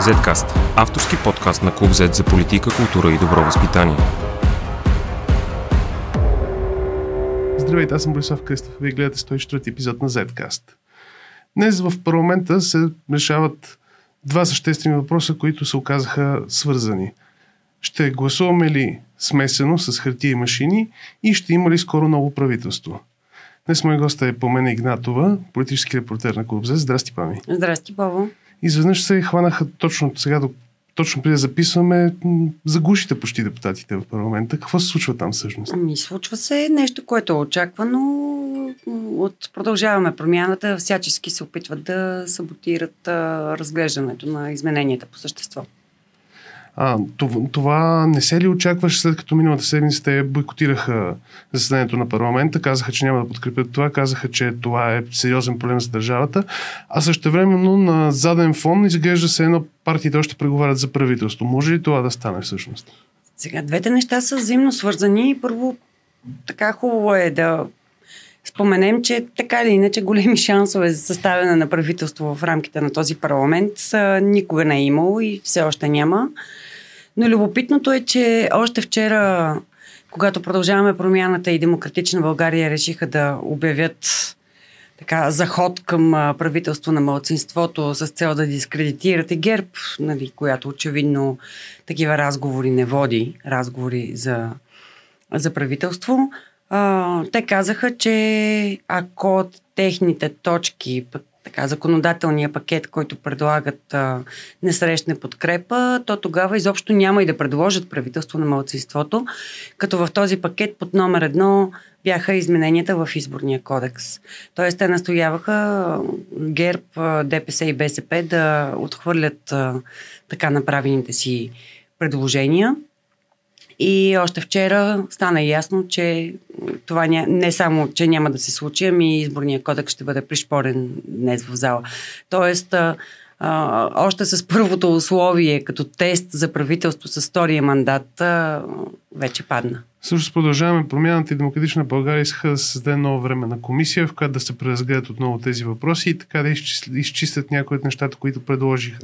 Zcast – авторски подкаст на Клуб Z за политика, култура и добро възпитание. Здравейте, аз съм Борисов Кръстов. Вие гледате 104 епизод на Zcast. Днес в парламента се решават два съществени въпроса, които се оказаха свързани. Ще гласуваме ли смесено с хартия и машини и ще има ли скоро ново правителство? Днес моя гост е Помена Игнатова, политически репортер на Клуб Z. Здрасти, Пами. Здрасти, Павло изведнъж се хванаха точно сега, точно преди да записваме, загушите почти депутатите в парламента. Какво се случва там всъщност? Ами, случва се нещо, което е очаквано. От продължаваме промяната, всячески се опитват да саботират разглеждането на измененията по същество. А, това, това не се ли очакваше след като миналата седмица те бойкотираха заседанието на парламента, казаха, че няма да подкрепят това, казаха, че това е сериозен проблем за държавата, а също времено на заден фон изглежда се едно партиите още преговарят за правителство. Може ли това да стане всъщност? Сега, двете неща са взаимно свързани. Първо, така хубаво е да споменем, че така или иначе големи шансове за съставяне на правителство в рамките на този парламент никога не е имало и все още няма. Но любопитното е, че още вчера, когато продължаваме промяната и Демократична България решиха да обявят така, заход към правителство на младсинството с цел да дискредитирате ГЕРБ, нали, която очевидно такива разговори не води, разговори за, за правителство. А, те казаха, че ако техните точки, така, законодателния пакет, който предлагат а, не срещне подкрепа, то тогава изобщо няма и да предложат правителство на младсинството, като в този пакет под номер едно бяха измененията в изборния кодекс. Тоест те настояваха ГЕРБ, ДПС и БСП да отхвърлят а, така направените си предложения. И още вчера стана ясно, че това не само, че няма да се случи, ами изборния кодекс ще бъде пришпорен днес в зала. Тоест, а, а, още с първото условие, като тест за правителство с втория мандат, а, вече падна. Също продължаваме промяната и Демократична България искаха да създаде нова време на комисия, в която да се преразгледат отново тези въпроси и така да изчистят някои от нещата, които предложиха.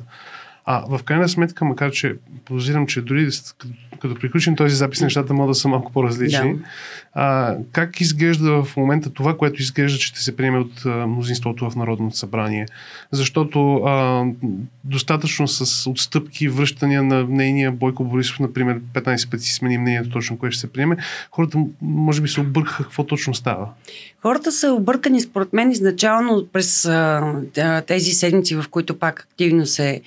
А в крайна сметка, макар че позирам, че дори като, като приключим този запис, нещата могат да са малко по-различни. Да. А, как изглежда в момента това, което изглежда, че ще се приеме от а, мнозинството в Народното събрание? Защото а, достатъчно с отстъпки, връщания на мнения Бойко Борисов, например, 15 пъти си смени мнението точно, кое ще се приеме, хората може би се объркаха какво точно става. Хората са объркани, според мен, изначално през а, тези седмици, в които пак активно се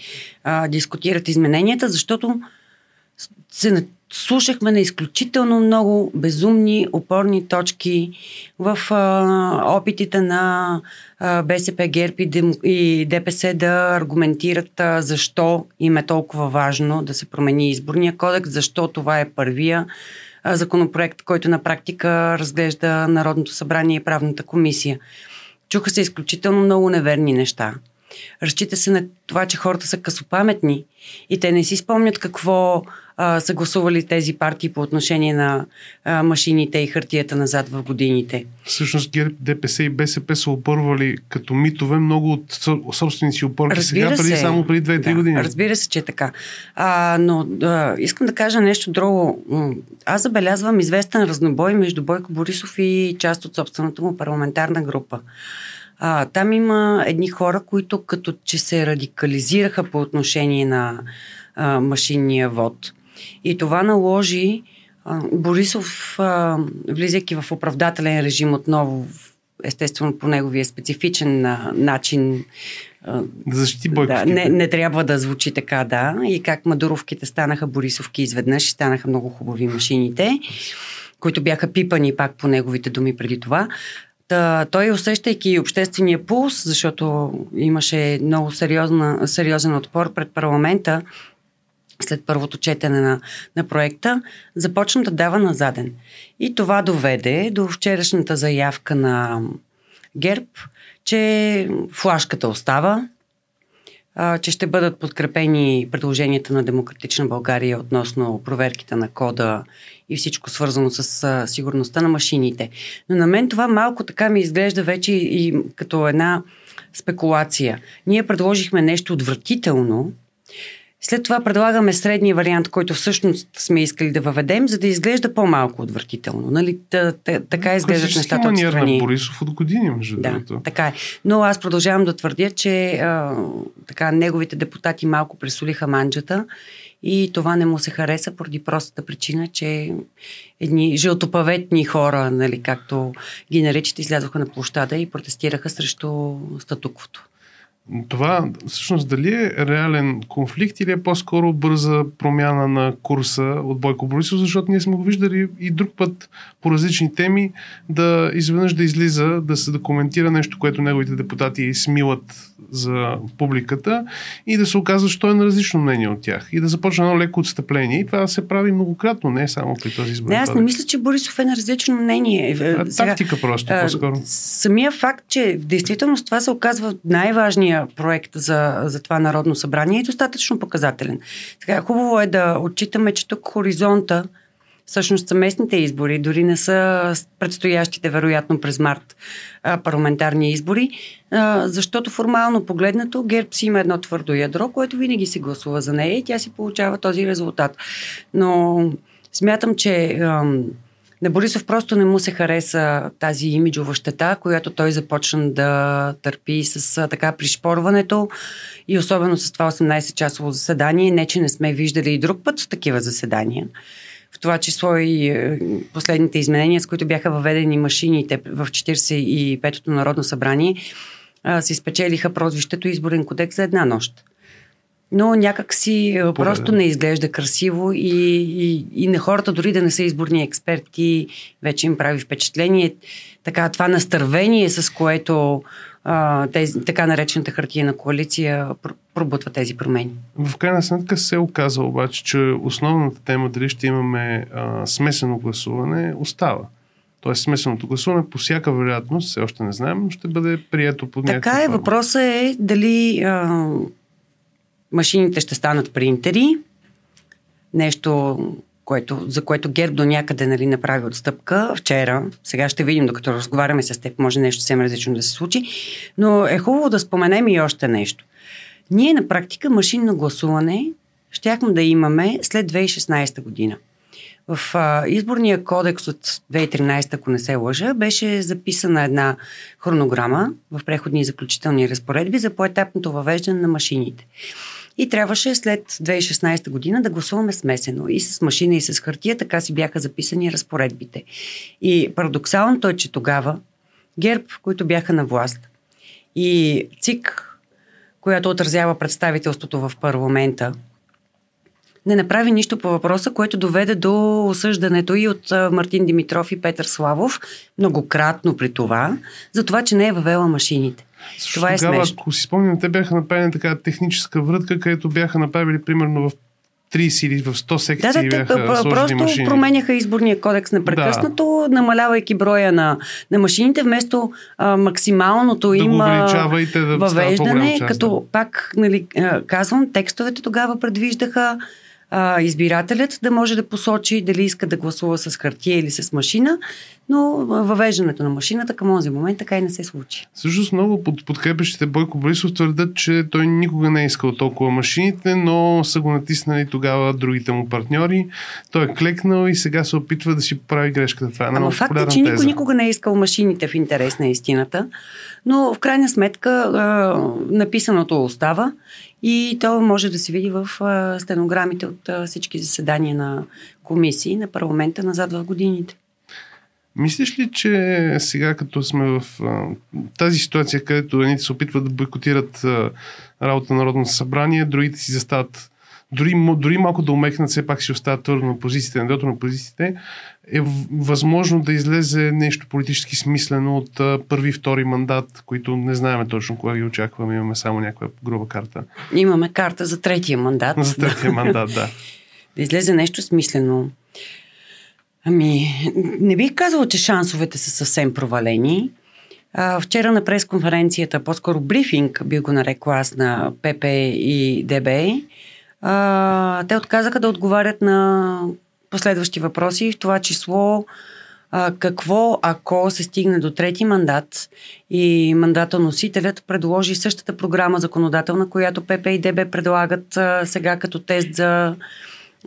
а, дискутират измененията, защото се слушахме на изключително много безумни, опорни точки в а, опитите на а, БСП, ГЕРБ и, Дем, и ДПС да аргументират а, защо им е толкова важно да се промени изборния кодекс, защо това е първия а, законопроект, който на практика разглежда Народното събрание и правната комисия. Чуха се изключително много неверни неща. Разчита се на това, че хората са късопаметни и те не си спомнят какво а, са гласували тези партии по отношение на а, машините и хартията назад в годините. Всъщност ГЕРБ, ДПС и БСП са опорвали като митове много от собственици опорки Разбира сега, преди се. само преди 2-3 да, години. Разбира се, че е така. А, но а, искам да кажа нещо друго. Аз забелязвам известен разнобой между Бойко Борисов и част от собствената му парламентарна група. А, там има едни хора, които като че се радикализираха по отношение на а, машинния вод. И това наложи Борисов, влизайки в оправдателен режим отново, естествено по неговия специфичен начин, да защити Да, не, не трябва да звучи така, да. И как Мадуровките станаха Борисовки изведнъж станаха много хубави машините, които бяха пипани пак по неговите думи преди това. Та, той, усещайки обществения пулс, защото имаше много сериозна, сериозен отпор пред парламента, след първото четене на, на проекта, започна да дава на заден. И това доведе до вчерашната заявка на ГЕРБ, че флашката остава, че ще бъдат подкрепени предложенията на Демократична България относно проверките на кода и всичко свързано с сигурността на машините. Но на мен това малко така ми изглежда вече и като една спекулация. Ние предложихме нещо отвратително, След това предлагаме средния вариант, който всъщност сме искали да въведем, за да изглежда по-малко отвратително. Нали? Та, та, така изглеждат нещата отстрани. на Борисов от години, между да, другото. така е. Но аз продължавам да твърдя, че а, така, неговите депутати малко пресолиха манджата и това не му се хареса поради простата причина, че едни жълтопаветни хора, нали, както ги наричат, излязоха на площада и протестираха срещу статуквото това всъщност дали е реален конфликт или е по-скоро бърза промяна на курса от Бойко Борисов, защото ние сме го виждали и друг път по различни теми да изведнъж да излиза, да се документира нещо, което неговите депутати смилат за публиката и да се оказва, че той е на различно мнение от тях и да започне едно леко отстъпление. И това се прави многократно, не само при този избор. Не, аз не мисля, че Борисов е на различно мнение. А, Сега, тактика просто, по-скоро. Самия факт, че в действителност това се оказва проект за, за това Народно събрание е достатъчно показателен. Сега, хубаво е да отчитаме, че тук хоризонта всъщност са местните избори, дори не са предстоящите, вероятно през март, парламентарни избори, защото формално погледнато ГЕРБ си има едно твърдо ядро, което винаги се гласува за нея и тя си получава този резултат. Но смятам, че на Борисов просто не му се хареса тази имиджова щета, която той започна да търпи с така пришпорването и особено с това 18-часово заседание. Не, че не сме виждали и друг път такива заседания. В това число и е, последните изменения, с които бяха въведени машините в 45-то Народно събрание, си спечелиха прозвището Изборен кодекс за една нощ но някак си Пореден. просто не изглежда красиво и, и, и на хората, дори да не са изборни експерти, вече им прави впечатление. Така, това настървение, с което а, тези, така наречената хартия на коалиция пробутва тези промени. В крайна сметка се оказа обаче, че основната тема дали ще имаме а, смесено гласуване остава. Тоест смесеното гласуване по всяка вероятност, все още не знаем, ще бъде прието по някаква Така е, въпросът е дали а, машините ще станат принтери, нещо, което, за което Герб до някъде нали, направи отстъпка вчера. Сега ще видим, докато разговаряме с теб, може нещо съвсем различно да се случи. Но е хубаво да споменем и още нещо. Ние на практика машинно гласуване щяхме да имаме след 2016 година. В а, изборния кодекс от 2013, ако не се лъжа, беше записана една хронограма в преходни и заключителни разпоредби за поетапното въвеждане на машините. И трябваше след 2016 година да гласуваме смесено и с машина, и с хартия, така си бяха записани разпоредбите. И парадоксалното е, че тогава ГЕРБ, които бяха на власт, и ЦИК, която отразява представителството в парламента, не направи нищо по въпроса, което доведе до осъждането и от Мартин Димитров и Петър Славов, многократно при това, за това, че не е въвела машините. Също Това е тогава, смешно. ако си спомням, те бяха направени така техническа врътка, където бяха направили примерно в 30 или в 100 секции да, да, бяха те, просто машини. променяха изборния кодекс непрекъснато, да. намалявайки броя на, на машините, вместо а, максималното да им да въвеждане, като пак нали, казвам, текстовете тогава предвиждаха а, избирателят да може да посочи дали иска да гласува с хартия или с машина, но въвеждането на машината към този момент така и не се случи. Също много под, подкрепящите Бойко Борисов твърдят, че той никога не е искал толкова машините, но са го натиснали тогава другите му партньори. Той е клекнал и сега се опитва да си прави грешката. Това е Ама факт е, че никой никога не е искал машините в интерес на истината, но в крайна сметка а, написаното остава и то може да се види в стенограмите от всички заседания на комисии на парламента назад в годините. Мислиш ли, че сега като сме в а, тази ситуация, където едните се опитват да бойкотират а, работа на Народното събрание, другите си застават дори, дори малко да умекнат, все пак си остават твърдо на позициите, на на позициите, е възможно да излезе нещо политически смислено от а, първи, втори мандат, които не знаем точно кога ги очакваме, имаме само някаква груба карта. Имаме карта за третия мандат. За третия мандат, да. да излезе нещо смислено. Ами, не бих казала, че шансовете са съвсем провалени. А, вчера на пресконференцията, по-скоро брифинг, би го нарекла аз на ПП и ДБ, а, те отказаха да отговарят на последващи въпроси, в това число а, какво ако се стигне до трети мандат и мандатоносителят предложи същата програма законодателна, която ПП и ДБ предлагат а, сега като тест за,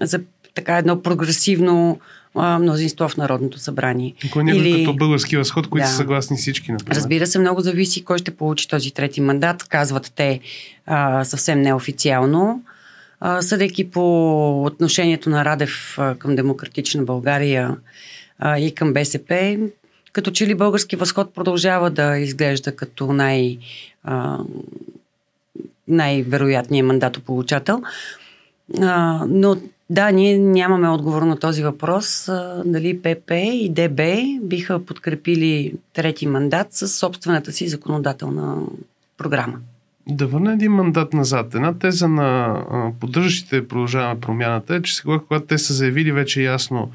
за така едно прогресивно а, мнозинство в Народното събрание. Кой не Или... като български възход, които да. са съгласни всички, например. Разбира се, много зависи кой ще получи този трети мандат, казват те а, съвсем неофициално. Съдейки по отношението на Радев към Демократична България и към БСП, като че ли български възход продължава да изглежда като най, най-вероятният мандатополучател. Но да, ние нямаме отговор на този въпрос. Дали ПП и ДБ биха подкрепили трети мандат с собствената си законодателна програма. Да върна един мандат назад. Една теза на поддържащите продължаваме промяната е, че сега, когато те са заявили вече ясно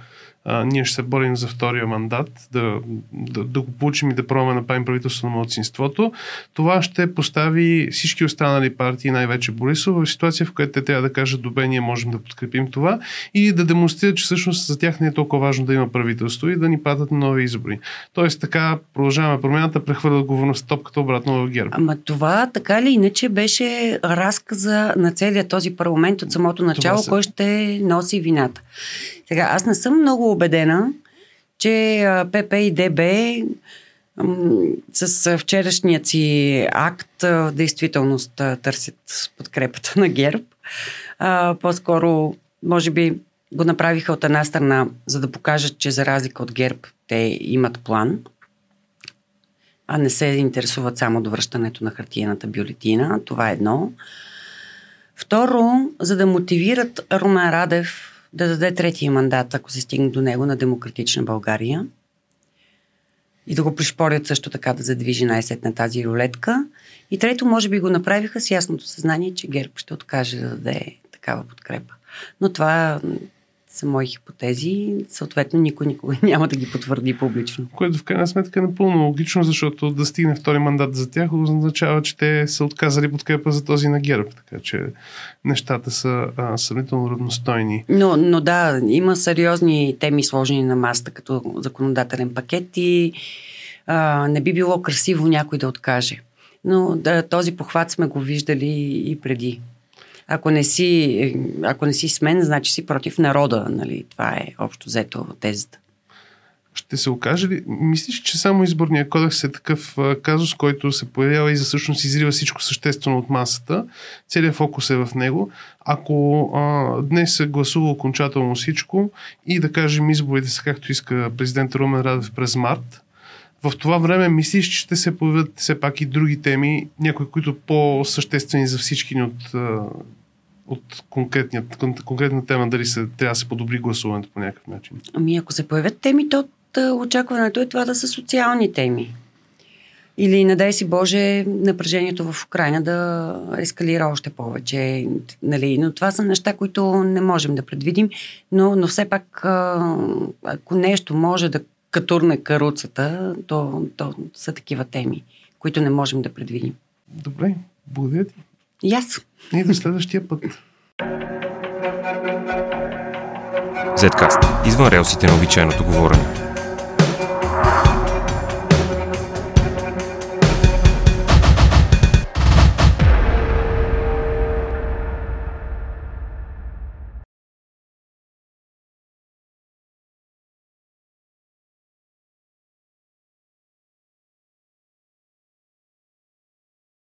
а, ние ще се борим за втория мандат, да, да, да го получим и да пробваме да направим правителство на младсинството, това ще постави всички останали партии, най-вече Борисов, в ситуация, в която те трябва да кажат, добре, ние можем да подкрепим това и да демонстрират, че всъщност за тях не е толкова важно да има правителство и да ни падат на нови избори. Тоест така продължаваме промяната, прехвърля отговорност топката обратно в ГЕРБ. Ама това така ли иначе беше разказа на целият този парламент от самото начало, се... кой ще носи вината. Сега, аз не съм много убедена, че ПП и ДБ с вчерашният си акт в действителност търсят подкрепата на ГЕРБ. По-скоро, може би, го направиха от една страна, за да покажат, че за разлика от ГЕРБ те имат план, а не се интересуват само до връщането на хартиената бюлетина. Това е едно. Второ, за да мотивират Румен Радев да даде третия мандат, ако се стигне до него, на Демократична България. И да го пришпорят също така да задвижи най-сетна тази рулетка. И трето, може би го направиха с ясното съзнание, че ГЕРБ ще откаже да даде такава подкрепа. Но това са мои хипотези. Съответно, никой никога няма да ги потвърди публично. Което в крайна сметка е напълно логично, защото да стигне втори мандат за тях означава, че те са отказали подкрепа за този на ГЕРБ. Така че нещата са а, сравнително равностойни. Но, но да, има сериозни теми сложени на маста като законодателен пакет и а, не би било красиво някой да откаже. Но да, този похват сме го виждали и преди. Ако не си, ако не си с мен, значи си против народа. Нали? Това е общо взето тезата. Ще се окаже ли? Мислиш, че само изборния кодекс е такъв казус, който се появява и за всъщност изрива всичко съществено от масата. Целият фокус е в него. Ако а, днес се гласува окончателно всичко и да кажем изборите са както иска президент Румен Радев през март, в това време мислиш, че ще се появят все пак и други теми, някои, които по-съществени за всички ни от от конкретна тема, дали се, трябва да се подобри гласуването по някакъв начин? Ами ако се появят теми, то очакването е това да са социални теми. Или, не дай си Боже, напрежението в Украина да ескалира още повече. Нали? Но това са неща, които не можем да предвидим. Но, но все пак, ако нещо може да катурне каруцата, то, то са такива теми, които не можем да предвидим. Добре, благодаря ти. И аз. И до следващия път. Zcast. Извън релсите на обичайното говорене.